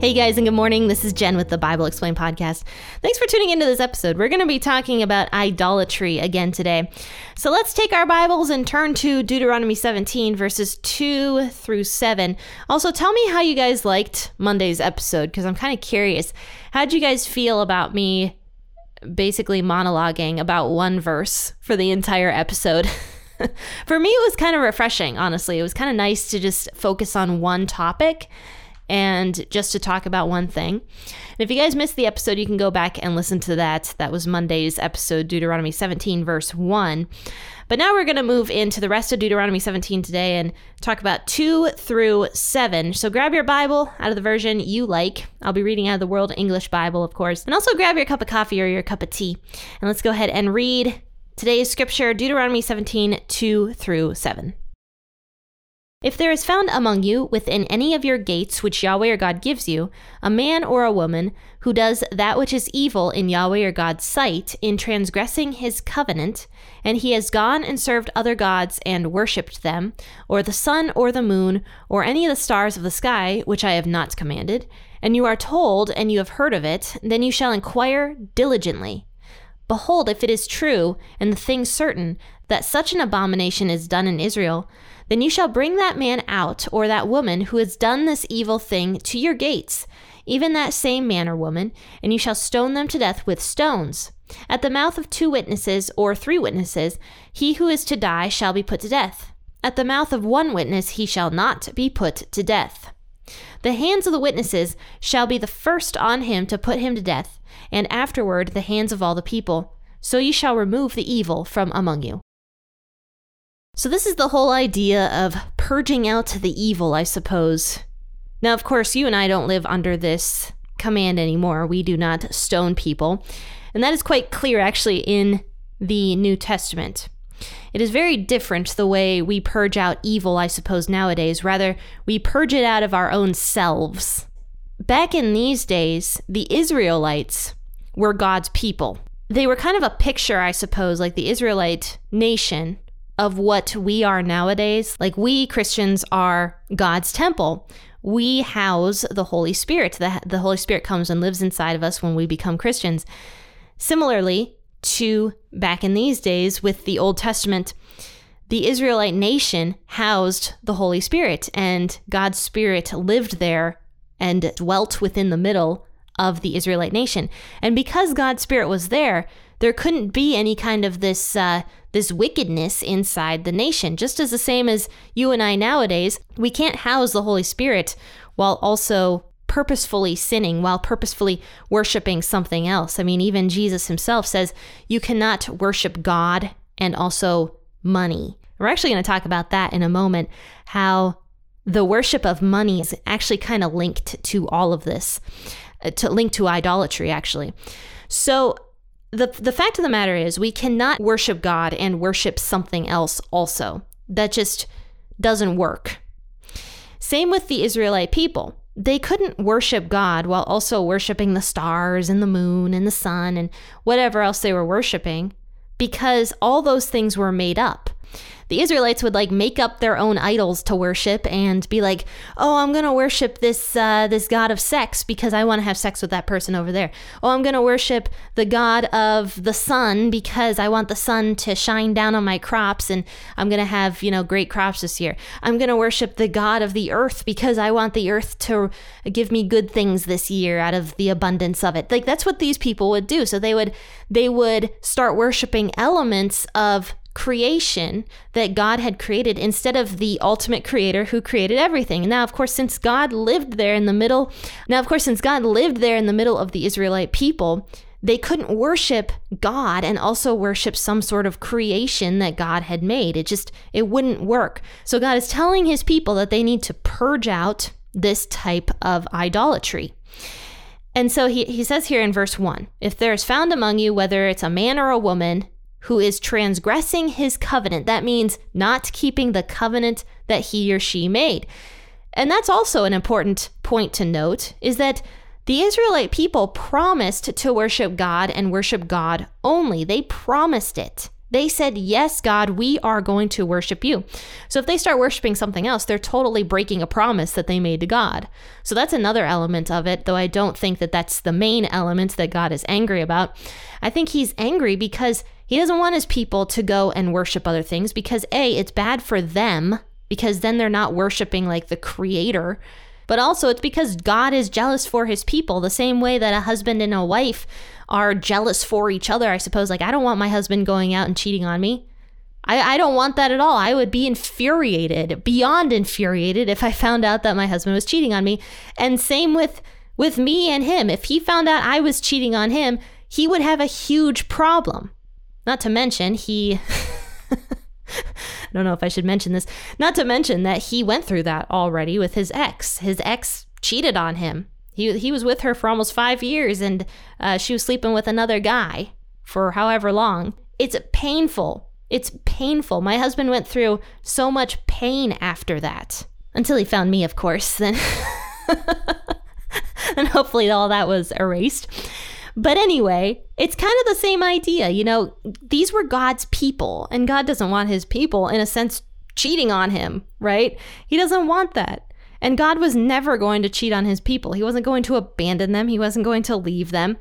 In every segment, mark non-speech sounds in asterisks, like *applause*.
Hey guys, and good morning. This is Jen with the Bible Explained podcast. Thanks for tuning into this episode. We're going to be talking about idolatry again today. So let's take our Bibles and turn to Deuteronomy 17, verses 2 through 7. Also, tell me how you guys liked Monday's episode because I'm kind of curious. How'd you guys feel about me basically monologuing about one verse for the entire episode? *laughs* for me, it was kind of refreshing, honestly. It was kind of nice to just focus on one topic and just to talk about one thing. And if you guys missed the episode, you can go back and listen to that. That was Monday's episode, Deuteronomy 17, verse 1. But now we're going to move into the rest of Deuteronomy 17 today and talk about 2 through 7. So grab your Bible out of the version you like. I'll be reading out of the World English Bible, of course. And also grab your cup of coffee or your cup of tea. And let's go ahead and read today's scripture, Deuteronomy 17, 2 through 7. If there is found among you within any of your gates which Yahweh your God gives you, a man or a woman who does that which is evil in Yahweh your God's sight in transgressing his covenant, and he has gone and served other gods and worshipped them, or the sun or the moon, or any of the stars of the sky, which I have not commanded, and you are told and you have heard of it, then you shall inquire diligently. Behold, if it is true, and the thing certain, that such an abomination is done in Israel, then you shall bring that man out, or that woman who has done this evil thing, to your gates, even that same man or woman, and you shall stone them to death with stones. At the mouth of two witnesses or three witnesses, he who is to die shall be put to death. At the mouth of one witness he shall not be put to death. The hands of the witnesses shall be the first on him to put him to death, and afterward the hands of all the people. So you shall remove the evil from among you. So, this is the whole idea of purging out the evil, I suppose. Now, of course, you and I don't live under this command anymore. We do not stone people. And that is quite clear, actually, in the New Testament. It is very different the way we purge out evil, I suppose, nowadays. Rather, we purge it out of our own selves. Back in these days, the Israelites were God's people. They were kind of a picture, I suppose, like the Israelite nation of what we are nowadays. Like we Christians are God's temple. We house the Holy Spirit. The, the Holy Spirit comes and lives inside of us when we become Christians. Similarly to back in these days with the Old Testament, the Israelite nation housed the Holy Spirit, and God's Spirit lived there and dwelt within the middle of the Israelite nation. And because God's Spirit was there, there couldn't be any kind of this uh, this wickedness inside the nation. Just as the same as you and I nowadays, we can't house the Holy Spirit while also purposefully sinning, while purposefully worshiping something else. I mean, even Jesus himself says you cannot worship God and also money. We're actually going to talk about that in a moment, how the worship of money is actually kind of linked to all of this, uh, to link to idolatry, actually. So the the fact of the matter is we cannot worship God and worship something else also. That just doesn't work. Same with the Israelite people. They couldn't worship God while also worshiping the stars and the moon and the sun and whatever else they were worshiping because all those things were made up the Israelites would like make up their own idols to worship and be like, "Oh, I'm going to worship this uh, this god of sex because I want to have sex with that person over there. Oh, I'm going to worship the god of the sun because I want the sun to shine down on my crops and I'm going to have, you know, great crops this year. I'm going to worship the god of the earth because I want the earth to give me good things this year out of the abundance of it." Like that's what these people would do. So they would they would start worshiping elements of creation that God had created instead of the ultimate creator who created everything. Now, of course, since God lived there in the middle, now, of course, since God lived there in the middle of the Israelite people, they couldn't worship God and also worship some sort of creation that God had made. It just, it wouldn't work. So God is telling his people that they need to purge out this type of idolatry. And so he, he says here in verse 1 If there is found among you, whether it's a man or a woman, who is transgressing his covenant. That means not keeping the covenant that he or she made. And that's also an important point to note is that the Israelite people promised to worship God and worship God only. They promised it. They said, Yes, God, we are going to worship you. So if they start worshiping something else, they're totally breaking a promise that they made to God. So that's another element of it, though I don't think that that's the main element that God is angry about. I think he's angry because he doesn't want his people to go and worship other things because A, it's bad for them because then they're not worshiping like the creator. But also, it's because God is jealous for his people, the same way that a husband and a wife are jealous for each other, I suppose. Like, I don't want my husband going out and cheating on me. I, I don't want that at all. I would be infuriated, beyond infuriated, if I found out that my husband was cheating on me. And same with with me and him. If he found out I was cheating on him, he would have a huge problem. Not to mention, he. *laughs* I don't know if I should mention this. Not to mention that he went through that already with his ex. His ex cheated on him. He he was with her for almost five years, and uh, she was sleeping with another guy for however long. It's painful. It's painful. My husband went through so much pain after that until he found me, of course. Then, *laughs* and hopefully all that was erased. But anyway, it's kind of the same idea. You know, these were God's people, and God doesn't want his people, in a sense, cheating on him, right? He doesn't want that. And God was never going to cheat on his people. He wasn't going to abandon them, he wasn't going to leave them.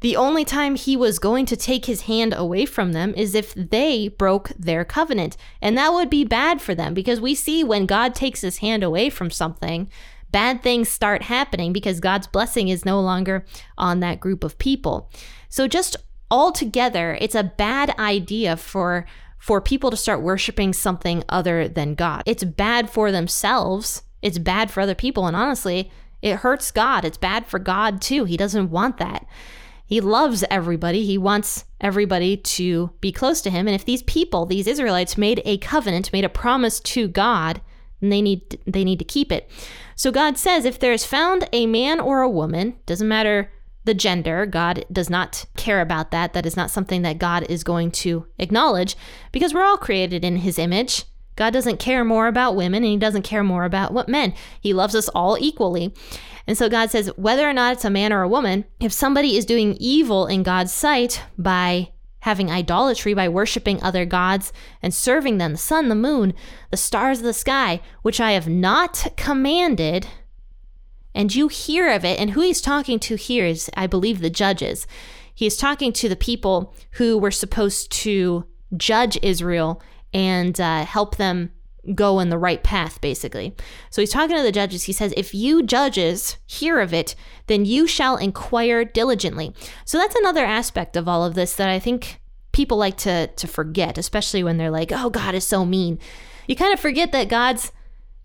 The only time he was going to take his hand away from them is if they broke their covenant. And that would be bad for them because we see when God takes his hand away from something, bad things start happening because God's blessing is no longer on that group of people. So just altogether, it's a bad idea for for people to start worshiping something other than God. It's bad for themselves it's bad for other people. And honestly, it hurts God. It's bad for God too. He doesn't want that. He loves everybody. He wants everybody to be close to him. And if these people, these Israelites, made a covenant, made a promise to God, then they need they need to keep it. So God says, if there is found a man or a woman, doesn't matter the gender, God does not care about that. That is not something that God is going to acknowledge because we're all created in his image. God doesn't care more about women and he doesn't care more about what men. He loves us all equally. And so God says, whether or not it's a man or a woman, if somebody is doing evil in God's sight by having idolatry, by worshiping other gods and serving them, the sun, the moon, the stars of the sky, which I have not commanded, and you hear of it, and who he's talking to here is, I believe, the judges. He is talking to the people who were supposed to judge Israel and uh, help them go in the right path, basically. So he's talking to the judges. He says, If you judges hear of it, then you shall inquire diligently. So that's another aspect of all of this that I think people like to, to forget, especially when they're like, oh, God is so mean. You kind of forget that God's.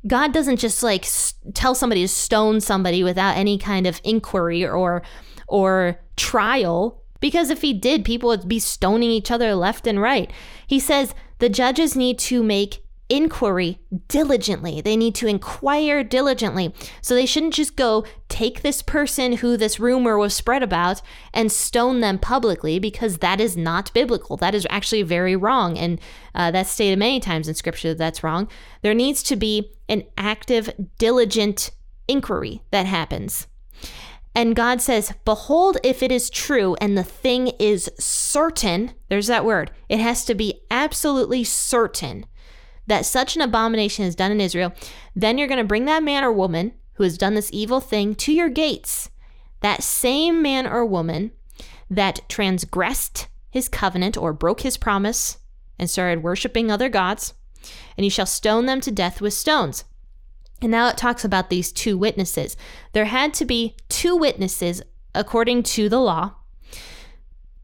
God doesn't just like tell somebody to stone somebody without any kind of inquiry or or trial because if he did people would be stoning each other left and right. He says the judges need to make inquiry diligently. They need to inquire diligently. So they shouldn't just go take this person who this rumor was spread about and stone them publicly because that is not biblical. That is actually very wrong. And uh, that's stated many times in scripture that that's wrong. There needs to be an active, diligent inquiry that happens. And God says, Behold, if it is true and the thing is certain, there's that word, it has to be absolutely certain that such an abomination is done in Israel, then you're going to bring that man or woman who has done this evil thing to your gates. That same man or woman that transgressed his covenant or broke his promise and started worshiping other gods, and you shall stone them to death with stones. And now it talks about these two witnesses. There had to be two witnesses according to the law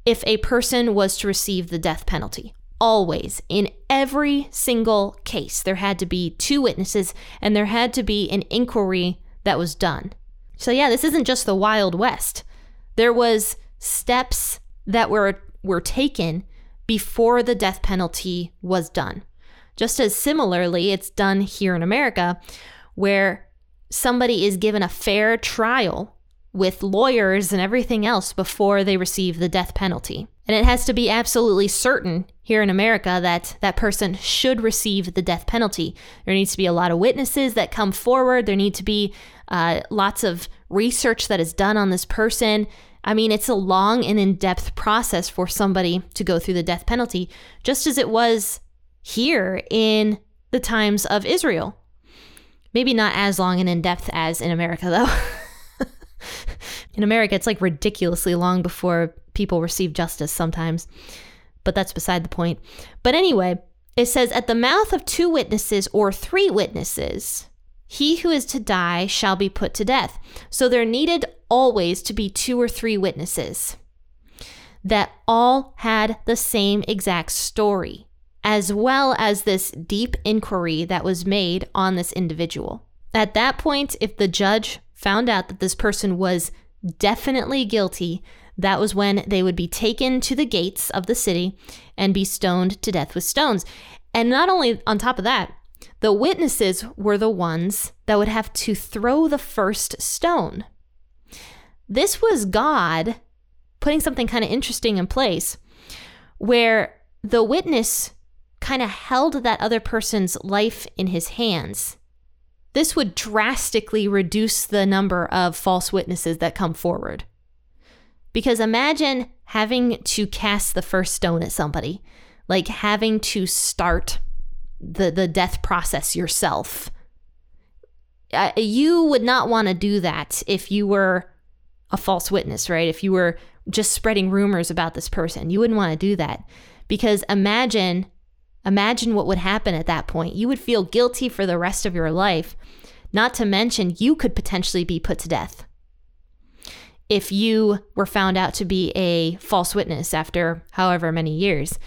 if a person was to receive the death penalty. Always, in every single case, there had to be two witnesses and there had to be an inquiry that was done. So yeah, this isn't just the Wild West. There was steps that were were taken before the death penalty was done. Just as similarly, it's done here in America, where somebody is given a fair trial with lawyers and everything else before they receive the death penalty. And it has to be absolutely certain here in America that that person should receive the death penalty. There needs to be a lot of witnesses that come forward. There need to be uh, lots of research that is done on this person. I mean, it's a long and in depth process for somebody to go through the death penalty, just as it was here in the times of Israel. Maybe not as long and in depth as in America, though. *laughs* in America, it's like ridiculously long before people receive justice sometimes, but that's beside the point. But anyway, it says, At the mouth of two witnesses or three witnesses, he who is to die shall be put to death. So there needed always to be two or three witnesses that all had the same exact story as well as this deep inquiry that was made on this individual. At that point, if the judge found out that this person was definitely guilty, that was when they would be taken to the gates of the city and be stoned to death with stones. And not only on top of that, the witnesses were the ones that would have to throw the first stone. This was God putting something kind of interesting in place where the witness kind of held that other person's life in his hands. This would drastically reduce the number of false witnesses that come forward. Because imagine having to cast the first stone at somebody, like having to start the, the death process yourself. Uh, you would not want to do that if you were a false witness, right? If you were just spreading rumors about this person, you wouldn't want to do that. Because imagine Imagine what would happen at that point. You would feel guilty for the rest of your life, not to mention you could potentially be put to death. If you were found out to be a false witness after however many years,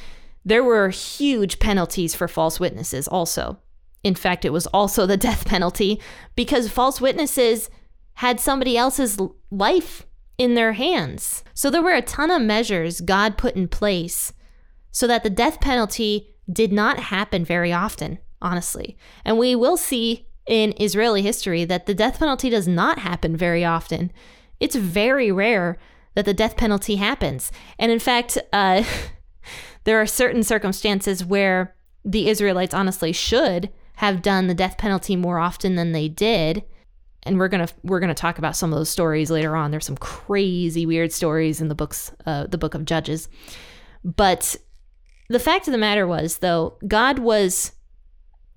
there were huge penalties for false witnesses also. In fact, it was also the *laughs* death penalty because false witnesses had somebody else's life in their hands. So there were a ton of measures God put in place so that the death penalty did not happen very often, honestly. And we will see in Israeli history that the death penalty does not happen very often. It's very rare that the death penalty happens. And in fact, uh, *laughs* there are certain circumstances where the Israelites honestly should have done the death penalty more often than they did. And we're gonna we're gonna talk about some of those stories later on. There's some crazy weird stories in the books, uh, the book of Judges. But the fact of the matter was, though, God was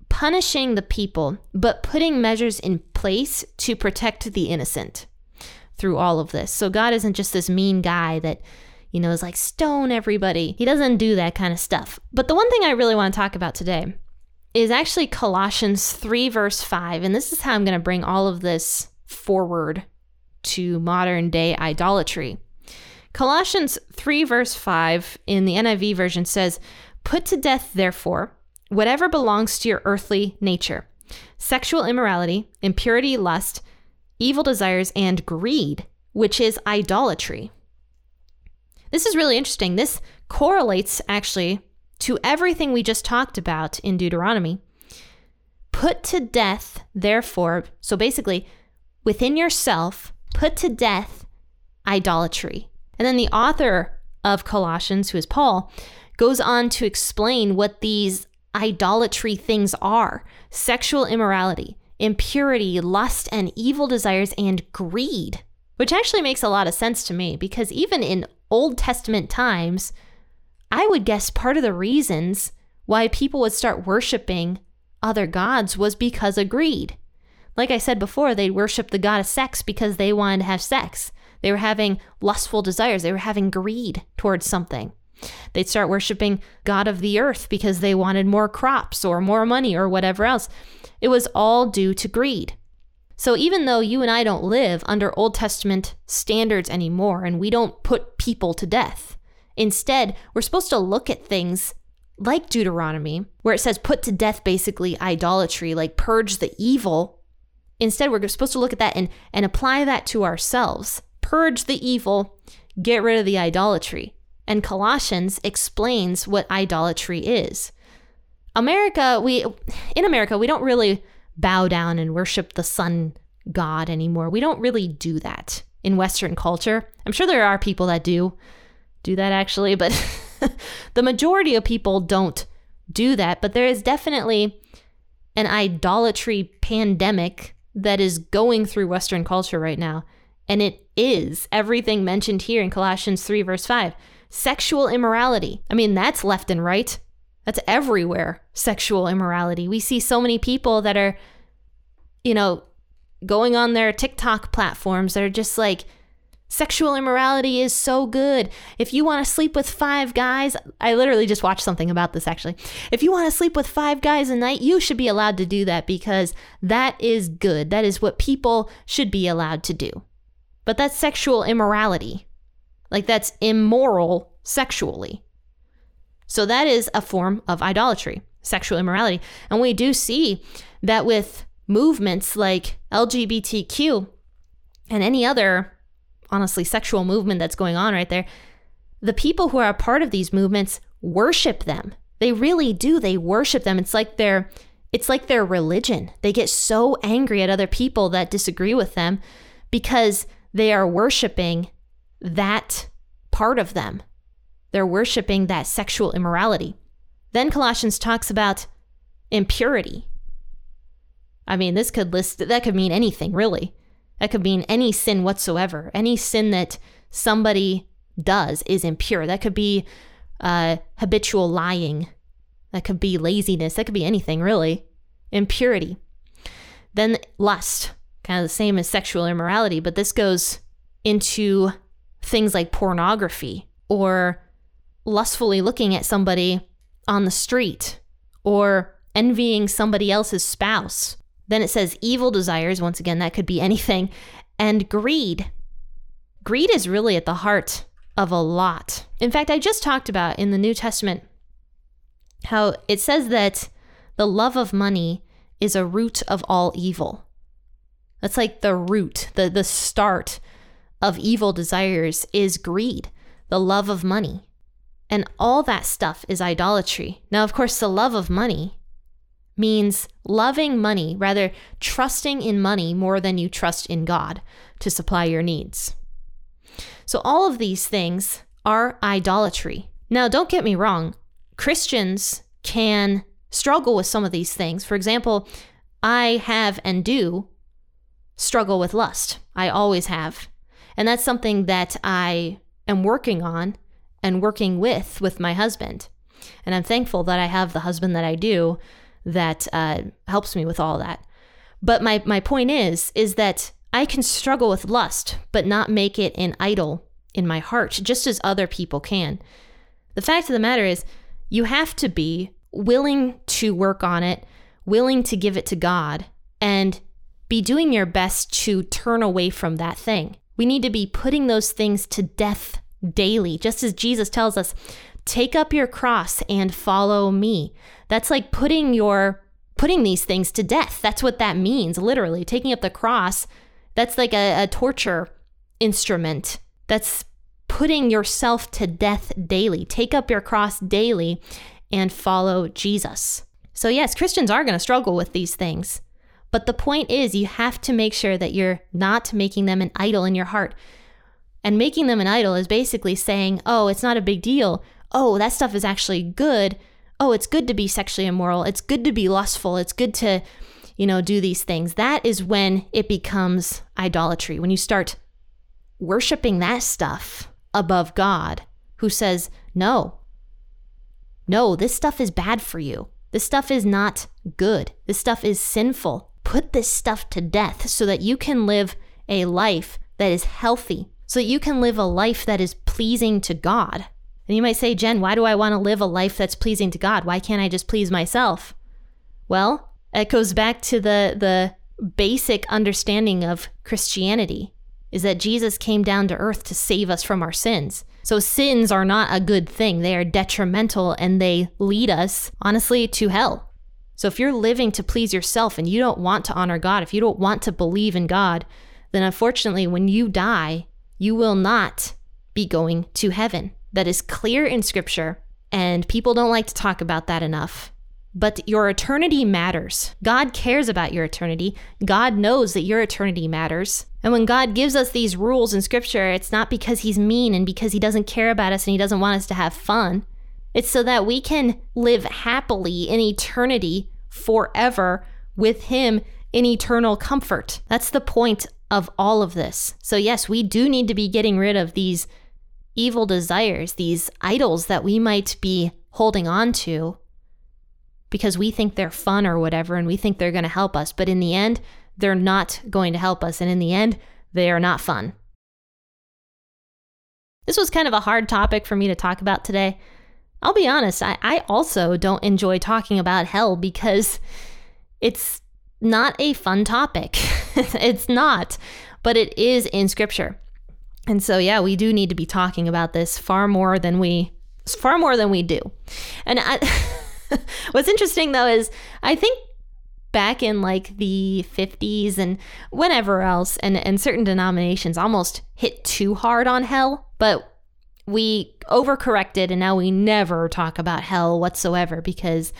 punishing the people, but putting measures in place to protect the innocent through all of this. So God isn't just this mean guy that, you know, is like stone everybody. He doesn't do that kind of stuff. But the one thing I really want to talk about today is actually Colossians 3, verse 5. And this is how I'm going to bring all of this forward to modern day idolatry. Colossians 3, verse 5 in the NIV version says, Put to death, therefore, whatever belongs to your earthly nature sexual immorality, impurity, lust, evil desires, and greed, which is idolatry. This is really interesting. This correlates actually to everything we just talked about in Deuteronomy. Put to death, therefore, so basically, within yourself, put to death idolatry. And then the author of Colossians, who is Paul, goes on to explain what these idolatry things are sexual immorality, impurity, lust, and evil desires, and greed. Which actually makes a lot of sense to me because even in Old Testament times, I would guess part of the reasons why people would start worshiping other gods was because of greed. Like I said before, they'd worship the god of sex because they wanted to have sex. They were having lustful desires, they were having greed towards something. They'd start worshiping God of the earth because they wanted more crops or more money or whatever else. It was all due to greed. So even though you and I don't live under Old Testament standards anymore and we don't put people to death, instead, we're supposed to look at things like Deuteronomy, where it says put to death basically idolatry, like purge the evil. Instead, we're supposed to look at that and, and apply that to ourselves purge the evil, get rid of the idolatry. And Colossians explains what idolatry is. America, we in America, we don't really bow down and worship the sun god anymore. We don't really do that. in Western culture. I'm sure there are people that do do that actually, but *laughs* the majority of people don't do that. But there is definitely an idolatry pandemic that is going through Western culture right now. And it is everything mentioned here in Colossians 3, verse 5 sexual immorality. I mean, that's left and right. That's everywhere, sexual immorality. We see so many people that are, you know, going on their TikTok platforms that are just like, sexual immorality is so good. If you want to sleep with five guys, I literally just watched something about this actually. If you want to sleep with five guys a night, you should be allowed to do that because that is good. That is what people should be allowed to do. But that's sexual immorality. Like that's immoral sexually. So that is a form of idolatry, sexual immorality. And we do see that with movements like LGBTQ and any other, honestly, sexual movement that's going on right there, the people who are a part of these movements worship them. They really do. They worship them. It's like their it's like their religion. They get so angry at other people that disagree with them because they are worshiping that part of them. They're worshiping that sexual immorality. Then Colossians talks about impurity. I mean, this could list that could mean anything, really. That could mean any sin whatsoever. Any sin that somebody does is impure. That could be uh, habitual lying. That could be laziness. That could be anything, really. Impurity. Then lust, kind of the same as sexual immorality, but this goes into things like pornography or lustfully looking at somebody on the street or envying somebody else's spouse. Then it says evil desires. Once again, that could be *laughs* anything. And greed. Greed is really at the heart of a lot. In fact, I just talked about in the New Testament how it says that the love of money is a root of all evil. That's like the root, the, the start of evil desires is greed, the love of money. And all that stuff is idolatry. Now, of course, the love of money means loving money, rather trusting in money more than you trust in God to supply your needs. So, all of these things are idolatry. Now, don't get me wrong, Christians can struggle with some of these things. For example, I have and do struggle with lust. I always have. And that's something that I am working on and working with with my husband. And I'm thankful that I have the husband that I do that uh, helps me with all that. But my, my point is, is that I can struggle with lust, but not make it an idol in my heart, just as other people can. The fact of the matter is, you have to be willing to work on it, willing to give it to God, and be doing your best to turn away from that thing. We need to be putting those things to death daily, just as Jesus tells us take up your cross and follow me. That's like putting your putting these things to death. That's what that means, literally. Taking up the cross, that's like a, a torture instrument. That's putting yourself to death daily. Take up your cross daily and follow Jesus. So, yes, Christians are going to struggle with these things. But the point is, you have to make sure that you're not making them an idol in your heart. And making them an idol is basically saying, oh, it's not a big deal. Oh, that stuff is actually good. Oh, it's good to be sexually immoral. It's good to be lustful. It's good to, you know, do these things. That is when it becomes idolatry. When you start worshiping that stuff above God, who says, no, no, this stuff is bad for you. This stuff is not good. This stuff is sinful put this stuff to death so that you can live a life that is healthy, so that you can live a life that is pleasing to God. And you might say, Jen, why do I want to live a life that's pleasing to God? Why can't I just please myself? Well, it goes back to the, the basic understanding of Christianity is that Jesus came down to earth to save us from our sins. So sins are not a good thing. They are detrimental and they lead us, honestly, to hell. So if you're living to please yourself and you don't want to honor God, if you don't want to believe in God, then unfortunately, when you die, you will not be going to heaven. That is clear in scripture, and people don't like to talk about that enough. but your eternity matters. God cares about your eternity. God knows that your eternity matters. And when God gives us these rules in scripture, it's not because he's mean and because he doesn't care about us and he doesn't want us to have fun. It's so that we can live happily in eternity forever with him in eternal comfort. That's the point of all of this. So, yes, we do need to be getting rid of these evil desires, these idols that we might be holding on to because we think they're fun or whatever and we think they're going to help us. But in the end, they're not going to help us. And in the end, they are not fun. This was kind of a hard topic for me to talk about today. I'll be honest, I, I also don't enjoy talking about hell because it's not a fun topic. *laughs* it's not, but it is in scripture. And so yeah, we do need to be talking about this far more than we far more than we do. And I, *laughs* what's interesting though is I think back in like the 50s and whenever else and, and certain denominations almost hit too hard on hell, but we overcorrected and now we never talk about hell whatsoever because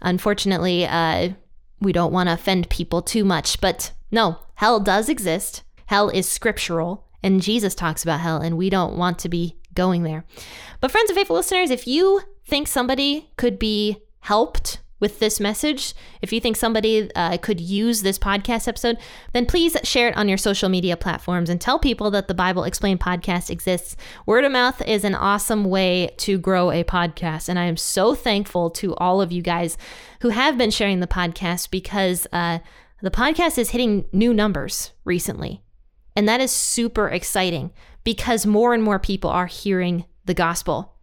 unfortunately uh, we don't want to offend people too much. But no, hell does exist. Hell is scriptural, and Jesus talks about hell, and we don't want to be going there. But, friends and faithful listeners, if you think somebody could be helped with this message, if you think somebody uh, could use this podcast episode, then please share it on your social media platforms and tell people that the Bible Explained podcast exists. Word of mouth is an awesome way to grow a podcast. And I am so thankful to all of you guys who have been sharing the podcast because uh, the podcast is hitting new numbers recently. And that is super exciting because more and more people are hearing the gospel.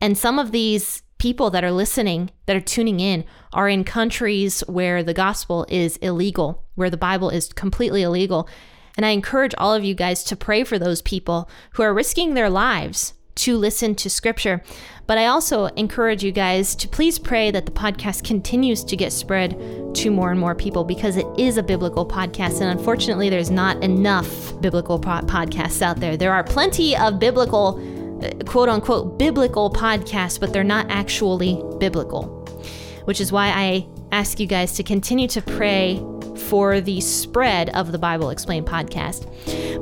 And some of these people that are listening, that are tuning in, are in countries where the gospel is illegal, where the Bible is completely illegal. And I encourage all of you guys to pray for those people who are risking their lives to listen to scripture. But I also encourage you guys to please pray that the podcast continues to get spread to more and more people because it is a biblical podcast. And unfortunately, there's not enough biblical podcasts out there. There are plenty of biblical Uh, quote unquote biblical podcasts, but they're not actually biblical, which is why I ask you guys to continue to pray for the spread of the Bible Explained podcast.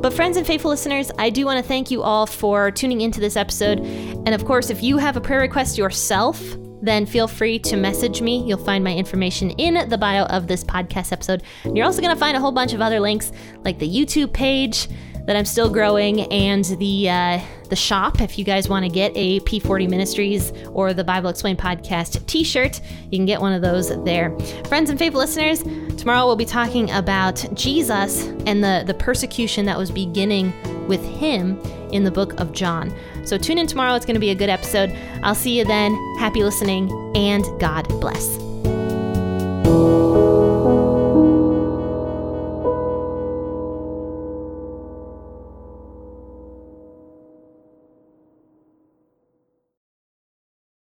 But, friends and faithful listeners, I do want to thank you all for tuning into this episode. And of course, if you have a prayer request yourself, then feel free to message me. You'll find my information in the bio of this podcast episode. And you're also going to find a whole bunch of other links, like the YouTube page, that I'm still growing, and the uh, the shop. If you guys want to get a P40 Ministries or the Bible Explained podcast T-shirt, you can get one of those there. Friends and faithful listeners, tomorrow we'll be talking about Jesus and the the persecution that was beginning with him in the book of John. So tune in tomorrow. It's going to be a good episode. I'll see you then. Happy listening, and God bless.